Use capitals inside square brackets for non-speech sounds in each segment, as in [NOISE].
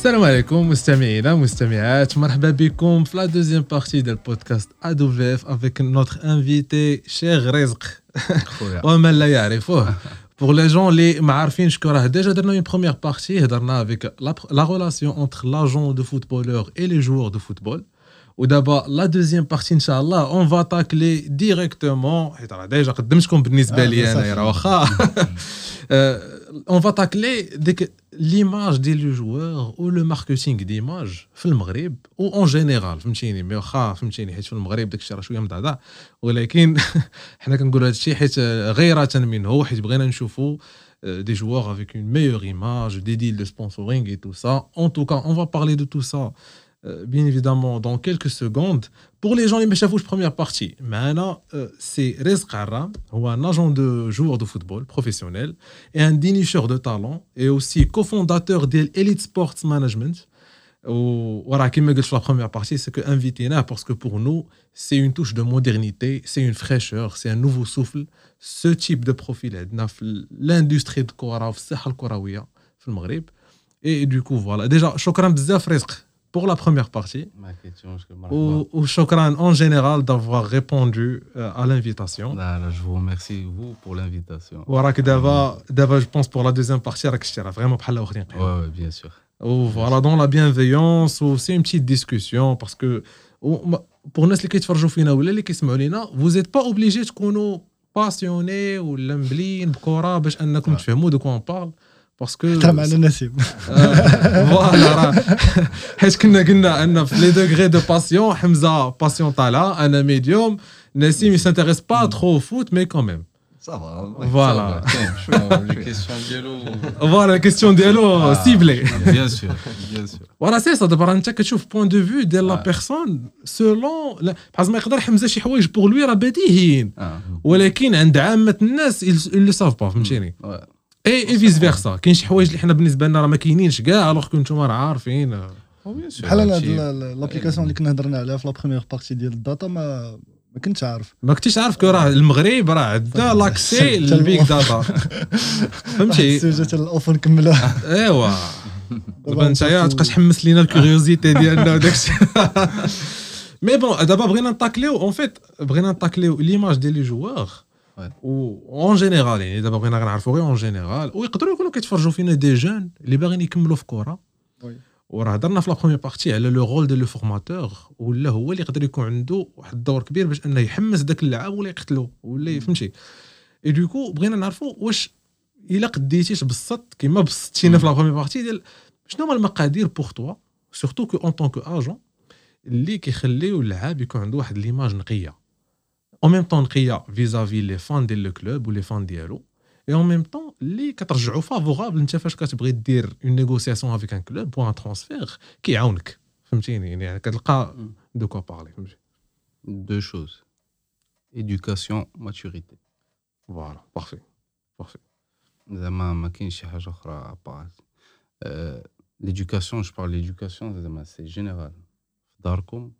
السلام عليكم مستمعينا مستمعات مرحبا بكم في لا دوزيام بارتي ديال بودكاست ادو فيف افيك نوتر انفيتي شيخ رزق ومن لا يعرفوه Pour les gens les ما عارفينش كو راه ديجا درنا اون بروميير بارتي هضرنا avec la relation entre l'agent de footballeur et les joueurs de football Ou d'abord, la deuxième partie, Inch'Allah, on va tacler directement. Déjà, قدمتكم بالنسبة لي أنا واخا on va tacler l'image des joueurs ou le marketing d'image في المغرب ou en général فهمتيني مي واخا فهمتيني حيت في المغرب داك الشيء راه شويه مضعضع ولكن حنا كنقولوا هذا الشيء حيت غيرة منه حيت بغينا نشوفوا des joueurs avec une meilleure image, des deals de sponsoring et tout ça. En tout cas, on va parler de tout ça euh, bien évidemment dans quelques secondes. Pour les gens qui la première partie, maintenant, euh, c'est Rez un agent de joueur de football professionnel et un dénicheur de talent et aussi cofondateur d'Elite Sports Management. Voilà, qui me la première partie, c'est que invité parce que pour nous, c'est une touche de modernité, c'est une fraîcheur, c'est un nouveau souffle. Ce type de profil est l'industrie de Kora, le Maghreb. Et du coup, voilà. Déjà, shukran bzaf Rizq pour la première partie. Ou, ou Chokran en général d'avoir répondu euh, à l'invitation. Je vous remercie, vous, pour l'invitation. D'abord, je pense pour la deuxième partie, vraiment Oui, bien sûr. Ou voilà, dans la bienveillance, c'est une petite discussion parce que pour nous, les qui vous n'êtes pas obligés de passionnés ou l'emblin, de quoi on parle. باسكو حتى معنا نسيب فوالا [LAUGHS] حيت كنا قلنا ان في لي دوغري دو باسيون حمزه باسيون طالعه انا ميديوم نسيم سانتيريس با ترو فوت مي كوميم فوالا فوالا الكيستيون ديالو سيبلي بيان سور بيان سور فوالا سي سا دابا انت كتشوف بوان دو فيو ديال لا بيرسون سولون بحال ما يقدر حمزه شي حوايج بوغ لوي راه بديهيين ولكن عند عامه الناس اللي ساف با فهمتيني اي اي فيس فيرسا. كاين شي حوايج اللي حنا بالنسبة لنا راه ما كاينينش كاع الوغ كنتو راه عارفين. بحال أنا لابليكاسيون اللي كنا هضرنا عليها في لا بروميير بارتي ديال الداتا ما ما كنتش عارف. ما كنتش عارف كو راه المغرب راه عندها لاكسي للبيك داتا فهمتي؟ السوجه تاع الاوفر نكملوها ايوا. [LAUGHS] دابا انت تبقى تحمس لينا الكوريوزيتي [LAUGHS] ديالنا وداك الشيء. [LAUGHS] مي بون دابا بغينا نطاكليو اون فيت بغينا نطاكليو ليماج ديال لي جوار اون جينيرال يعني دابا بغينا غنعرفوا غير اون جينيرال ويقدروا يكونوا كيتفرجوا فينا دي جون اللي باغيين يكملوا في كره وراه هضرنا في لا بروميير بارتي على لو رول ديال لو فورماتور ولا هو اللي يقدر يكون عنده واحد الدور كبير باش أنه يحمس داك اللعاب ولا يقتلو. ولا فهمتي. اي دوكو بغينا نعرفوا واش إلا قديتيش بالسط كيما بسطتينا في لا بروميير بارتي ديال شنو هما المقادير بوغ توا سورتو كو اون طونك اجون اللي كيخليو اللعاب يكون عنده واحد ليماج نقية. en même temps vis-à-vis les fans du club ou les fans ديالو et en même temps اللي كترجعوا فافورابل انت فاش كتبغي دير اون نيغوسياسيون افيك ان كلوب بوان ترانسفير كيعاونك فهمتيني يعني كتلقى دو كوا بارلي فهمتي دو شوز éducation maturité فوالا بارفي بارفي زعما ما كاينش شي حاجه اخرى ابار ليدوكاسيون جو بارل ليدوكاسيون زعما سي جينيرال في داركم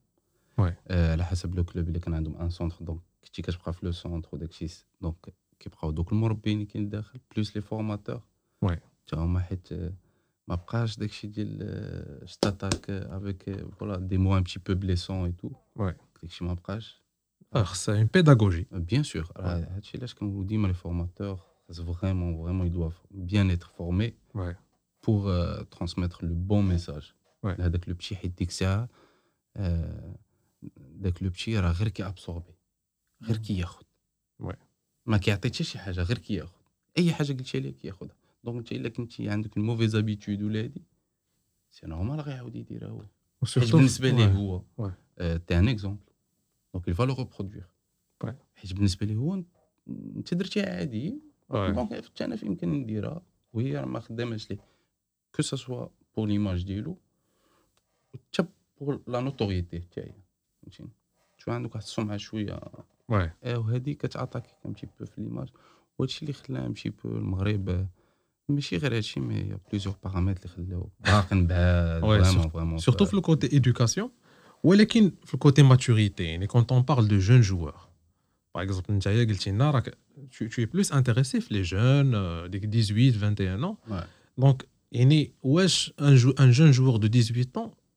على حسب لو كلوب اللي كان عندهم ان سونتر دونك كنتي كتبقى في لو سونتر وداك الشيء دونك كيبقاو دوك المربيين اللي كاين داخل بلوس لي فورماتور وي تا هما حيت ما بقاش داكشي ديال ستاتاك افيك فوالا دي مو ان بتي بو بليسون اي تو وي داكشي ما بقاش خصها اون بيداغوجي بيان سور هادشي علاش كنقولوا ديما لي فورماتور خاص فريمون فريمون يدوا بيان اتر فورمي بور ترانسميتر لو بون ميساج لهذاك لو بتي حيت ديك الساعه داك لو بتي راه غير كي ابسوربي غير كي ياخذ ما كيعطي حتى شي حاجة غير كي ياخذ أي حاجة قلتي عليه كياخذها دونك أنت إلا كنتي عندك الموفيز ابيتود ولا هادي سي نورمال غيعاود يديرها هو. حيت بالنسبة ليه هو تي ان اكزومبل دونك il va le reproduire. حيت بالنسبة ليه هو أنت درتيها عادي. دونك حتى أنا يمكن نديرها. وهي ما خداماش ليه. كو سوا بور ليماج ديالو حتى بور لا نوتوريتي تاعي. فهمتيني؟ شو عندك واحد السمعه شوية وي اه وهذه كتعطاك ان بتي بو في ليماج وهادشي اللي خلى ان بتي بو المغرب ماشي غير هادشي مي يا بليزيور بارامتر اللي خلاو باقي بعاد فريمون فريمون سورتو في الكوتي ايدوكاسيون ولكن في الكوتي ماتوريتي يعني كونت اون بارل دو جون جوور باغ اكزومبل نتايا قلتي لنا راك tu es plus intéressé في لي جون ديك 18 21 ans دونك يعني واش ان جون جوور دو 18 طون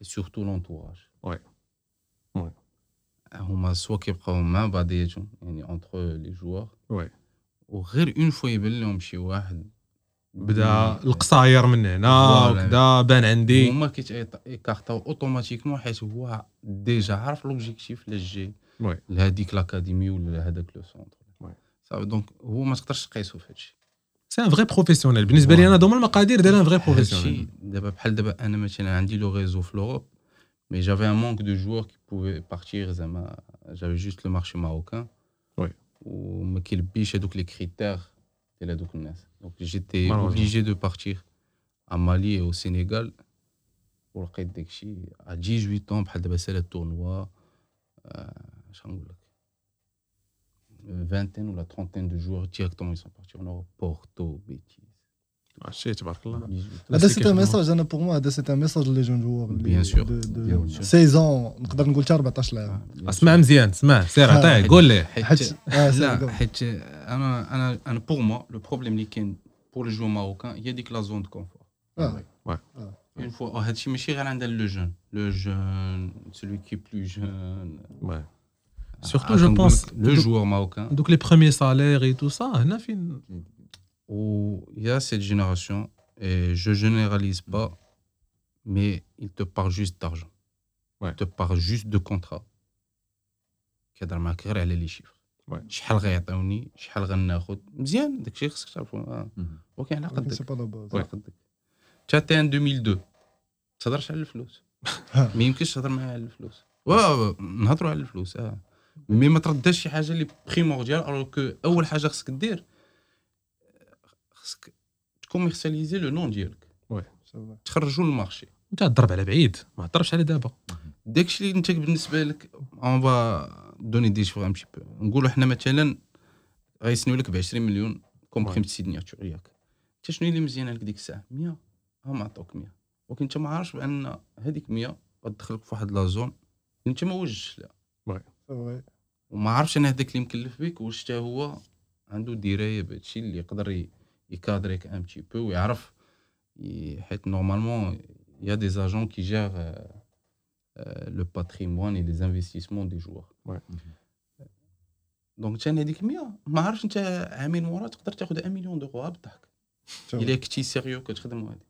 et surtout l'entourage. Ouais. Ouais. هما سوا كيبقاو مع بعضياتهم يعني اونتر لي جوار ouais. وغير اون فوا يبان لهم شي واحد بدا القصاير من هنا وكذا بان عندي هما كيتيكارتاو اوتوماتيكمون حيت هو ديجا عارف لوبجيكتيف لا جاي وي لهاديك لاكاديمي ولا لهذاك لو سونتر وي. صافي دونك هو ما تقدرش تقيسو في هادشي سي ان فري بروفيسيونيل بالنسبه لي انا دوما المقادير ديال ان فري هادشي بروفيسيونيل دابا بحال دابا انا مثلا عندي لو ريزو في لوروب مي جافي ان مونك دو جوار كي بوفي بارتير زعما جافي جوست لو مارشي ماروكان وي. وما كيلبيش هادوك لي كريتير ديال هادوك الناس دونك جيتي Malheureusement. اوبليجي دو بارتير ا مالي او سينيغال ولقيت داكشي ا 18 طون بحال دابا سالا التورنوا اش غنقول لك فانتين ولا ترونتين دو جوار ديريكتومون يسون بارتي اون اوروب بورتو بيتيز ماشي تبارك الله هذا سي ان ميساج انا بوغ موا هذا سي ان ميساج لي جون جوور Bien sûr. دو Bien sûr. 16 نقدر نقول حتى 14 عام اسمع مزيان اسمع سير عطيه قول ليه حيت حيت آه، سير، لا قول. حيت انا انا انا بور موا لو بروبليم اللي كاين بور لو جو ماروكان هي ديك لا زون دو كونفور آه. اون فوا هادشي ماشي غير عند لو جون لو جون سولوي كي بلو جون Ouais. Surtout, je pense, لو جوور ماروكان donc les premiers salaires et tout ça هنا فين où il y a cette génération, et je généralise pas, mais il te parle juste d'argent. Ouais. Il te parle juste de contrat. كيهضر معاك غير على لي شيفر Ouais. شحال غيعطيوني شحال غناخذ مزيان داكشي خصك تعرفو آه. ولكن على سي قدك با لا باز على قدك انت تي ان 2002 تهضرش على الفلوس ما يمكنش تهضر معايا على الفلوس واه نهضروا على الفلوس اه مي ما ترداش شي حاجة اللي بريمورديال الوغ كو أول حاجة خصك دير خصك تكوميرسياليزي لو نون ديالك. تخرجوا للمارشي. انت تضرب على بعيد ما تضربش على دابا. داكشي اللي انت بالنسبة لك اون با دوني دي شوف بو نقولوا حنا مثلا غيسنيو لك ب 20 مليون كومبريم سيغناتور ياك. انت شنو اللي مزيان لك ديك الساعة؟ 100 هم عطوك 100 ولكن انت ما عارفش بأن هذيك 100 غتدخلك في واحد لا زون انت ما وجهش لها وما عارفش أنا هذاك اللي مكلف بك واش حتى هو؟ عنده دراية بهادشي اللي يقدر يكادريك ان بتي بو ويعرف حيت نورمالمون يا دي زاجون كي جير لو باتريمون اي لي انفستيسمون دي جوار. دونك انت هذيك 100 ما عرفتش انت عامين ورا تقدر تاخذ 1 مليون دورو بالضحك الا كنتي سيريو كتخدم هذه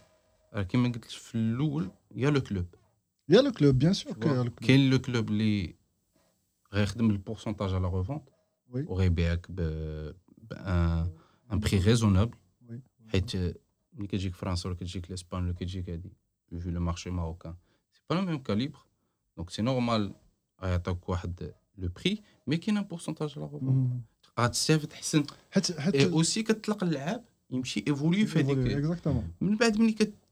كيما قلت في الاول يا لو كلوب يا لو كلوب بيان سور كو يا لو كلوب كاين لو كلوب اللي غيخدم البورسونتاج على ريفونت وي. وغيبيعك ب بان ان بري ريزونابل وي. حيت ملي كتجيك فرنسا ولا كتجيك لاسبان ولا كتجيك هادي في لو مارشي ماروكان سي با لو ميم كاليبر دونك سي نورمال غيعطيوك واحد لو بري مي كاين ان بورسونتاج على ريفونت مم. غتستافد حسن حيت حيت اي اوسي كتطلق اللعاب يمشي ايفولي في هذيك اكزاكتومون من بعد ملي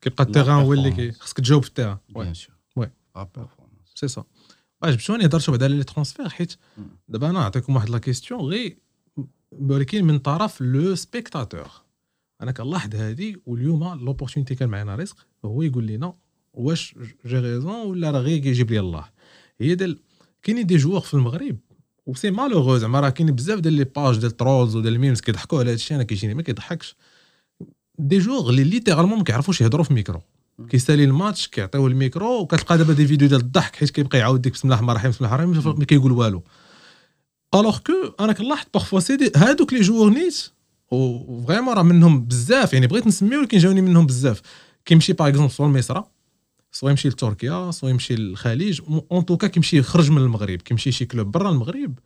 كيبقى التيران هو اللي. خصك تجاوب في التيران بيان سور بيرفورمانس سي سا عجبتوني هضرتوا بعدا على لي ترونسفير حيت Mm. دابا أنا نعطيكم واحد لا كيستيون غير ولكن من طرف لو سبيكتاتور أنا كنلاحظ هذه واليوم لوبورتونيتي كان معنا رزق هو يقول لنا واش جي ريزون ولا راه غير كيجيب لي الله. هي ديال كاينين دي جوار في المغرب وسي مالوغو زعما راه كاين بزاف ديال لي باج ديال ترولز وديال الميمز كيضحكوا على هادشي أنا كيجيني ما كيضحكش. دي جوغ اللي ليترالمون ما كيعرفوش يهضروا في ميكرو كيسالي الماتش كيعطيوه الميكرو وكتلقى دابا دي فيديو ديال الضحك حيت كيبقى يعاود ديك بسم الله الرحمن الرحيم بسم الله الرحمن الرحيم ما كيقول والو. الوغ كو أنا كنلاحظ بارفوا سي هادوك لي جوغ نيت وفريمون راه منهم بزاف يعني بغيت نسمي ولكن جاوني منهم بزاف. كيمشي باغ اكزومبل سوا المصرا سوا يمشي لتركيا سوا يمشي للخليج اون توكا كيمشي يخرج من المغرب كيمشي شي كلوب برا المغرب.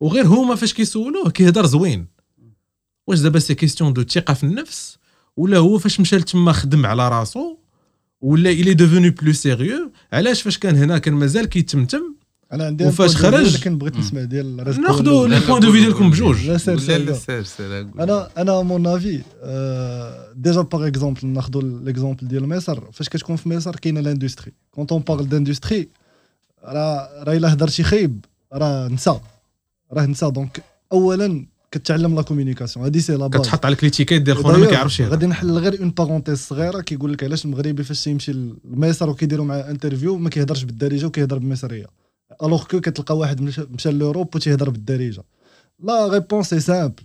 وغير هما فاش كيسولوه كيهضر زوين. واش دابا سي كيستيون دو ثقة في النفس؟ ولا هو فاش مشى لتما خدم على راسو ولا الي ديفوني بلو سيريو علاش فاش كان هنا كان مازال كيتمتم؟ أنا عندي وفاش خرج؟ لكن بغيت نسمع ديال ناخذوا لي بوان دو في ديالكم بجوج. أنا أنا مون افي ديجا باغ اكزومبل ناخذوا ليكزومبل ديال مصر فاش كتكون في مصر كاينة لاندستري كونت اون بارل داندستري راه راه إلا هضر شي خايب راه نسى. راه نسى. دونك اولا كتعلم لا كوميونيكاسيون هادي سي لا باز كتحط عليك ليتيكيت ديال خونا ما كيعرفش غادي نحل غير اون بارونتيز صغيرة كيقول لك علاش المغربي فاش يمشي لمصر وكيديروا معاه انترفيو ما كيهضرش بالدارجة وكيهضر بالمصريه الوغ كو كتلقى واحد مشى لوروب وتيهضر بالدارجة. لا ريبونس سي سامبل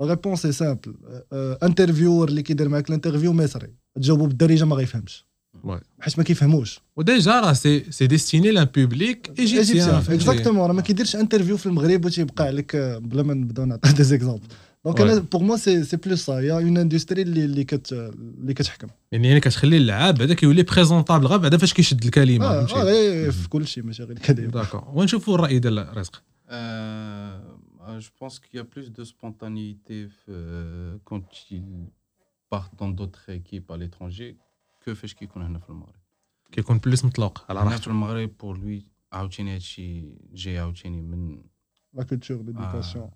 لا ريبونس سي سامبل انترفيور اللي كيدير معاك الانترفيو مصري. تجاوبو بالدارجة ما غيفهمش. حيت ما كيفهموش وديجا راه سي سي ديستيني لأن بوبليك ايجيبسيان اكزاكتومون راه ما كيديرش انترفيو في المغرب وتيبقى عليك بلا ما نبداو نعطي دي زيكزامبل دونك أنا بوغ موا سي سي بلوس سا يا اون اندستري اللي اللي كت اللي كتحكم يعني يعني كتخلي اللعاب هذا كيولي بريزونطابل غير بعدا فاش كيشد الكلمة آه غير في كل شيء ماشي غير الكلمة داكور ونشوفوا الراي ديال رزق Je pense qu'il y a plus de spontanéité quand il part dans d'autres équipes à l'étranger que فاش كيكون هنا في المغرب كيكون بلوس مطلق على راحته في المغرب بور لوي عاوتاني هادشي جاي عاوتاني من لا كولتور ليديكاسيون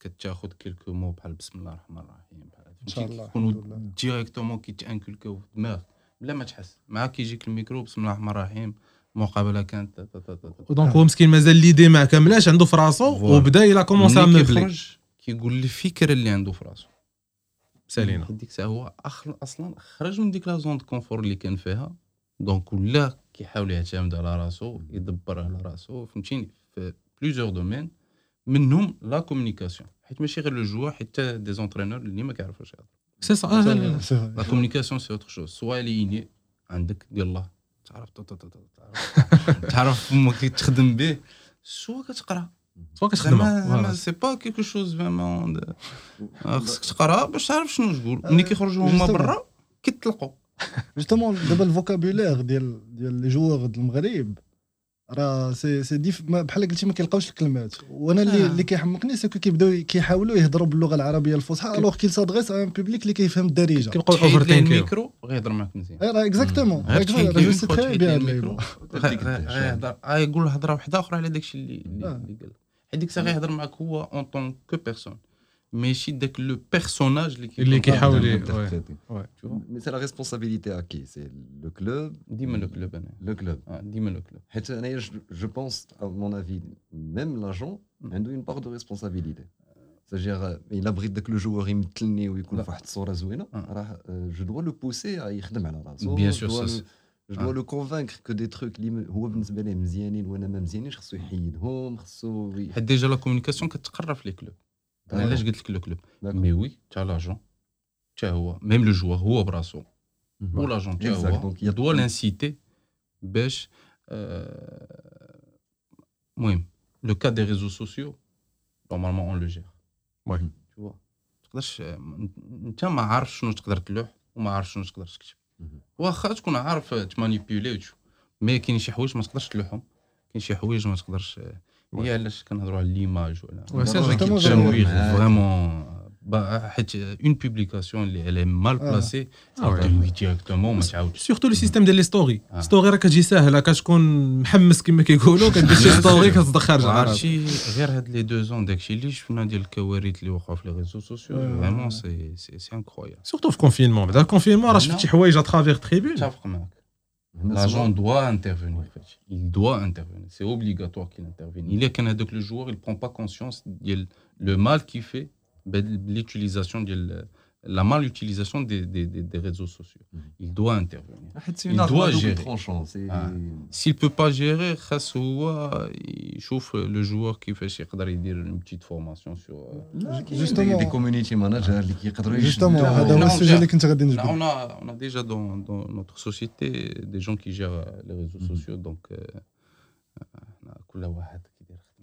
كتاخذ كيلكو مو بحال بسم الله الرحمن الرحيم بحال ان شاء الله كيكونوا ديريكتومون كيتانكلكاو في الدماغ بلا ما تحس معاك كيجيك الميكرو بسم الله الرحمن الرحيم مقابله كانت دونك هو مسكين مازال ليدي ما كاملاش عنده في راسو وبدا إلى كومونسي ا مبلي كيقول لي الفكرة اللي عنده في راسو سالينا ديك الساعة هو أصلا خرج من ديك لا زون دو كونفور اللي كان فيها دونك ولا كيحاول يعتمد على راسو يدبر على راسو فهمتيني في بليزيور دومين منهم لا كومونيكاسيون حيت ماشي غير لو جوا حتى دي زونترينور اللي ما كيعرفوش يهضروا سي سا لا كومونيكاسيون سي اوتر شوز سوا لي اني عندك ديال الله تعرف تعرف فمك تخدم به سوا كتقرا سوا كتخدم سي با كيكو شوز فريمون خصك تقرا باش تعرف شنو تقول ملي كيخرجوا هما برا كيطلقوا جوستومون دابا الفوكابولير ديال ديال لي جوار المغرب راه سي سي ديف بحال قلتي ما كيلقاوش الكلمات وأنا اللي آه. اللي كيحمقني سكو كيبداو كيحاولوا يهضروا باللغة العربيه الفصحى الوغ كيل سادغيس ان بوبليك اللي كيفهم الدارجه كيبقاو اوفر ثينكينغ الميكرو غيهضر معاك مزيان راه اكزاكتومون سي تري بيان يقول هضره وحده أخرى على داكشي اللي اللي قال حيت ديك الساعه غيهضر معاك هو اون طون كو بيرسون ماشي داك لو بيرسوناج اللي اللي كيحاول مي سي لا ريسبونسابيلتي اكي سي لو كلوب ديما لو كلوب انا لو كلوب ديما لو كلوب حيت انايا جو بونس ا مون افي ميم لاجون عنده اون بار دو ريسبونسابيلتي ساجير الا بغيت داك لو جوور يمثلني ويكون في واحد الصوره زوينه راه جو دوا لو بوسي يخدم على راسو بيان سور جو دوا لو كونفانكر كو دي تروك اللي هو بالنسبه ليه مزيانين وانا ما مزيانينش خصو يحيدهم خصو حيت ديجا لا كومونيكاسيون كتقرب في لي كلوب انا علاش قلت لك لو كلوب مي وي تاع لاجون تاع هو ميم لو جوا هو براسو و لاجون تاع هو دوا لانسيتي باش المهم لو كا دي ريزو سوسيو نورمالمون اون لو جير وي تو تقدرش انت ما عارف شنو تقدر تلوح وما عارف شنو تقدر تكتب واخا تكون عارف تمانيبيولي مي كاين شي حوايج ما تقدرش تلوحهم كاين شي حوايج ما تقدرش هي علاش كنهضروا على ليماج ولا؟ التمويل فريمون حيت اون بوبليكاسيون اللي على مال بلاسي ديريكتومون ما تعاودش سيرتو لو سيستيم ديال لي ستوري ستوري راه كتجي ساهله كتكون محمس كما كيقولوا كدير شي ستوري كتصدق خارج عرفتي غير هاد لي دو زون داكشي اللي شفنا ديال الكوارث اللي وقعوا في لي ريزو سوسيو فريمون سي سي انكرويابل سيرتو في كونفينمون بعدا الكونفينمون راه شفتي حوايج اترافيغ تريبون متفق معاك L'agent doit intervenir. Il doit intervenir. C'est obligatoire qu'il intervienne. Il est qu'un le joueur, il ne prend pas conscience de le mal qu'il fait ben, l'utilisation de la mal utilisation des, des, des, réseaux sociaux. Mm. Il doit intervenir. Ah, il doit gérer. Ah. S'il ne peut pas gérer, il chauffe le joueur qui fait une petite formation sur. Euh, justement, des community managers Justement, on a, on a déjà dans, dans, notre société des gens qui gèrent les réseaux mm. sociaux. Donc, euh,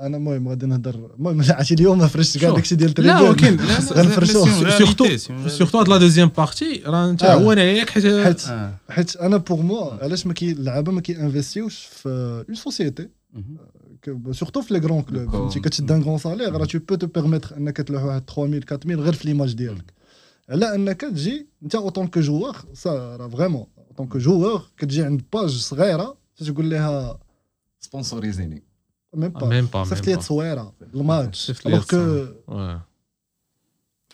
أنا المهم غادي نهضر المهم عرفتي اليوم ما فرشتش كاع داكشي ديال لا ولكن غنفرشو سورتو سورتو هاد لا دوزيام بارتي راه انت عوان عليك حيت حيت أنا بوغ موا علاش ما كي اللعابه ما كينفيستيوش في اون سوسيتي سورتو في لي غرون كلوب فهمتي كتشد ان غرون سالير راه تو بو تو بيرميتر انك تلوح واحد 3000 4000 غير في ليماج ديالك على انك تجي انت اوتون كو جوور سا راه فريمون اوتون كو جوور كتجي عند باج صغيره تقول لها سبونسوريزيني ميم با ميم با صيفط لي تصويره الماتش الوغ كو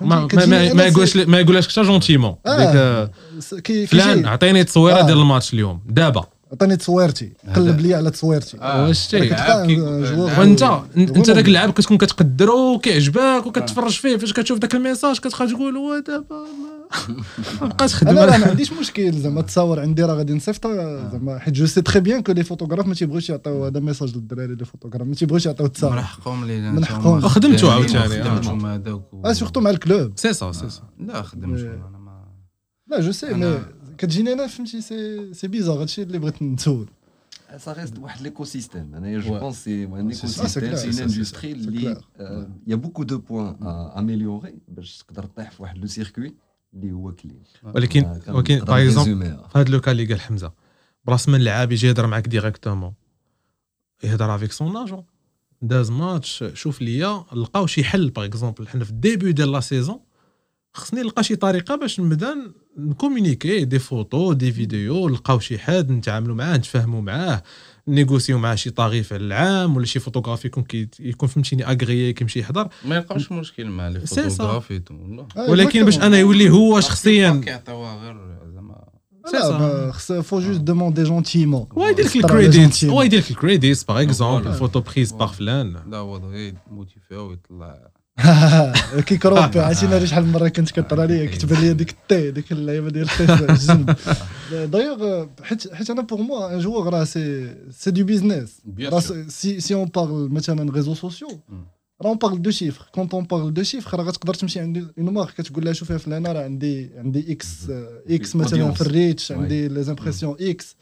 ما ما ما يقولش ما يقولهاش حتى جونتيمون ديك فلان عطيني تصويره ديال الماتش اليوم دابا عطيني تصويرتي قلب لي على تصويرتي واش وانت انت ذاك اللعاب كتكون كتقدرو وكيعجبك وكتفرج فيه فاش كتشوف ذاك الميساج كتبقى تقول هو دابا بقاش خدمة. أنا ما عنديش مشكل زعما التصاور عندي راه غادي نصيفط. زعما حيت جو سي تري بيان كو لي فوتوغراف ما تيبغيوش يعطيو هذا ميساج للدراري لي فوتوغراف ما تيبغيوش يعطيو التصاور من حقهم لي من حقهم. خدمتو عاوتاني. خدمتهم هذاك آه سورتو مع الكلوب. سي سا سي سا. لا خدمت أنا ما لا جو سي مي كتجيني أنا فهمتي؟ سي سي بيزار هادشي اللي بغيت نسول. ça reste واحد l'écosystème. Je pense que c'est un écosystème, c'est une industrie. Il y a beaucoup de points à améliorer. باش تقدر تطيح في واحد لو سيركوي اللي هو كلين. ولكن ولكن باغ اكزومبل في هذا لوكا اللي قال حمزة براس من اللعاب يجي يهضر معاك ديريكتومون يهضر افيك سون اجون داز ماتش شوف ليا لقاو شي حل باغ اكزومبل حنا في الديبي ديال لا سيزون خصني نلقى شي طريقة باش نبدا نكومونيكي دي فوتو دي فيديو نلقاو شي حد نتعاملوا معاه نتفاهموا معاه نيغوسيو معاه شي طريف على العام ولا شي فوتوغرافي يكون كي يكون فهمتيني أغريي كيمشي يحضر. ما يلقاوش مشكل مع لي فوتوغرافي ولكن باش أنا يولي هو شخصيا كيعطيوها غير زعما. لا خص فو جوست دوموندي جونتيمون هو يدير لك الكريديتس هو يدير لك الكريديتس باغ اكزومبل فوتو بريز باغ فلان لا هو دغيا موتيفي ويطلع [LAUGHS] كي كروب عرفتي شحال من مره كنت كطرى لي كتب لي ديك التي ديك اللعيبة ديال التي [LAUGHS] الجنب دايوغ حيت حيت أنا بوغ موا ان جوغ راه سي سي دو بيزنس سي سي اون بارل مثلا ريزو سوسيو راه اون بارل دو شيفر كونت اون بارل دو شيفر راه غتقدر تمشي عند اون مارك كتقول لها شوفي فلانة راه عندي عندي إكس إكس مثلا في الريتش عندي لي زامبرسيون إكس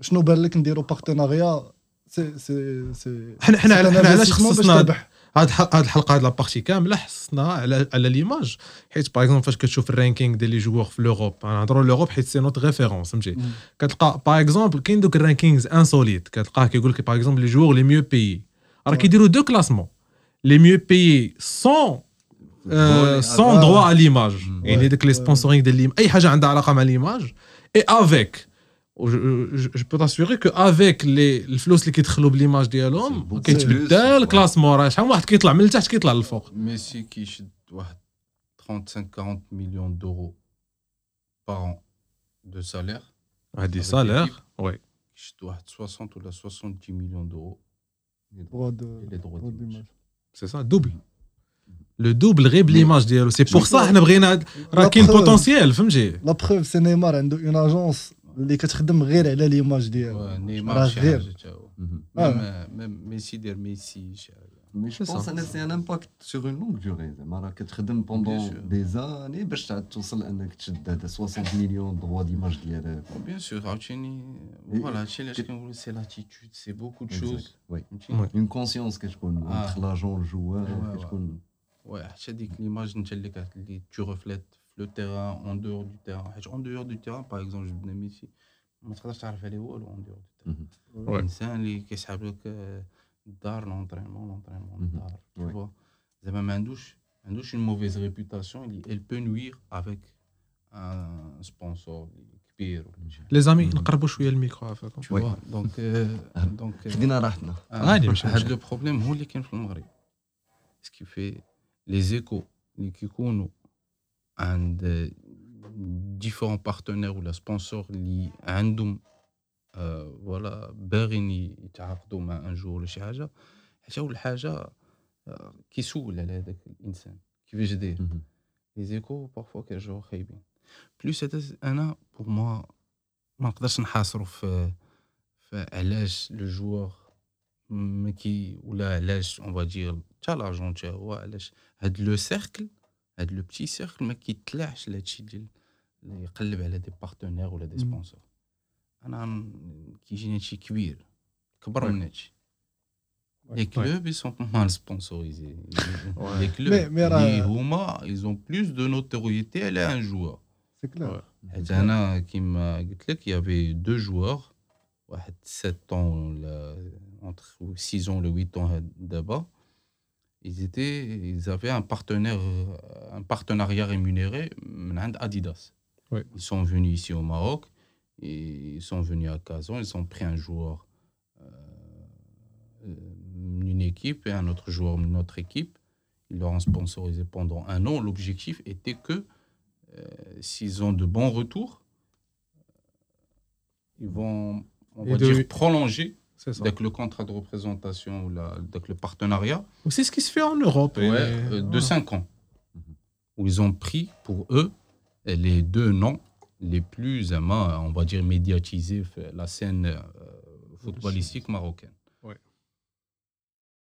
شنو بان لك نديرو بارتناريا سي سي سي حنا حنا علاش خصنا هاد هاد الحلقة هاد لابارتي كاملة حصنا على على ليماج حيت باغ اكزومبل فاش كتشوف الرانكينغ ديال لي جوور في لوروب نهضروا لوروب حيت سي نوت ريفيرونس فهمتي؟ كتلقى باغ اكزومبل كاين دوك الرانكينغز انسوليت كتلقاه كيقول لك باغ اكزومبل لي جوور لي ميو بيي راه كيديروا دو كلاسمون لي ميو بيي سون سون دروا ا ليماج يعني ديك لي سبونسورينغ ديال أي حاجة عندها علاقة مع ليماج اي افيك je, peux t'assurer qu'avec les flous qui te l'image de l'homme, qui te le classement, qui te le tâche, qui te le fort. Messi qui doit 35-40 millions d'euros par an de salaire. Ah, des salaires, oui. Je dois 60 ou 70 millions d'euros. Les droits de les droits d'image. C'est ça, double. Le double rêve l'image d'elle. C'est pour ça qu'on a un potentiel. La preuve, c'est Neymar, une agence اللي كتخدم غير على ليماج ديالو نيمار غير ميسي دير ميسي Mais je pense que c'est un impact sur une longue durée. زعما كتخدم pendant des années باش تعاد توصل انك تشد هذا 60 مليون droit d'image ديالك. Bien sûr, عاوتاني فوالا هادشي علاش كنقولوا سي لاتيتود سي بوكو دو شوز. وي اون كونسيونس كتكون entre l'agent le joueur كتكون وي حتى ديك ليماج انت اللي اللي تو ريفليت le terrain en dehors du terrain en dehors du terrain par exemple je بنا ميسي ما تقدرش تعرف عليه والو en dehors du terrain الانسان اللي كيسحب لك الدار لونطرينمون لونطرينمون الدار tu vois زعما ما عندوش ما عندوش une mauvaise réputation elle peut nuire avec un sponsor كبير لي زامي نقربوا شويه الميكرو عافاكم دونك دونك خدينا راحتنا عادي مش هذا لو بروبليم هو اللي كاين في المغرب سكي في لي زيكو اللي كيكونوا عند ديفيرون بارتنير ولا سبونسور اللي عندهم فوالا باغيين يتعاقدوا مع ان جور ولا شي حاجه حتى اول حاجه كيسول على هذاك الانسان كيفاش داير لي زيكو بارفوا كيرجعوا خايبين بلوس هذا انا بور موا ما نقدرش نحاصرو في علاش لو جوور ما كي ولا علاش اون فادير تا لاجون تا هو علاش هاد لو سيركل هاد لو بتي سيركل ما كيطلعش لهادشي ديال يقلب على دي بارتنير ولا دي سبونسور انا كيجيني هادشي كبير كبر من هادشي Les clubs, ils sont mal sponsorisés. [LAUGHS] Les clubs, mais, mais les Huma, ils ont plus de notoriété, elle est un joueur. C'est clair. Ouais. Ana, qui m'a dit qu'il y avait deux joueurs, 7 ans, entre 6 ans et 8 ans d'abord. Ils, étaient, ils avaient un, partenaire, un partenariat rémunéré Adidas. Ils sont venus ici au Maroc, et ils sont venus à Kazan, ils ont pris un joueur une équipe et un autre joueur d'une autre équipe. Ils leur ont sponsorisé pendant un an. L'objectif était que euh, s'ils ont de bons retours, ils vont on va dire, prolonger avec le contrat de représentation ou avec le partenariat. C'est ce qui se fait en Europe. Ouais, euh, de 5 ans. Où ils ont pris pour eux les deux noms les plus, on va dire, médiatisés, la scène euh, footballistique marocaine.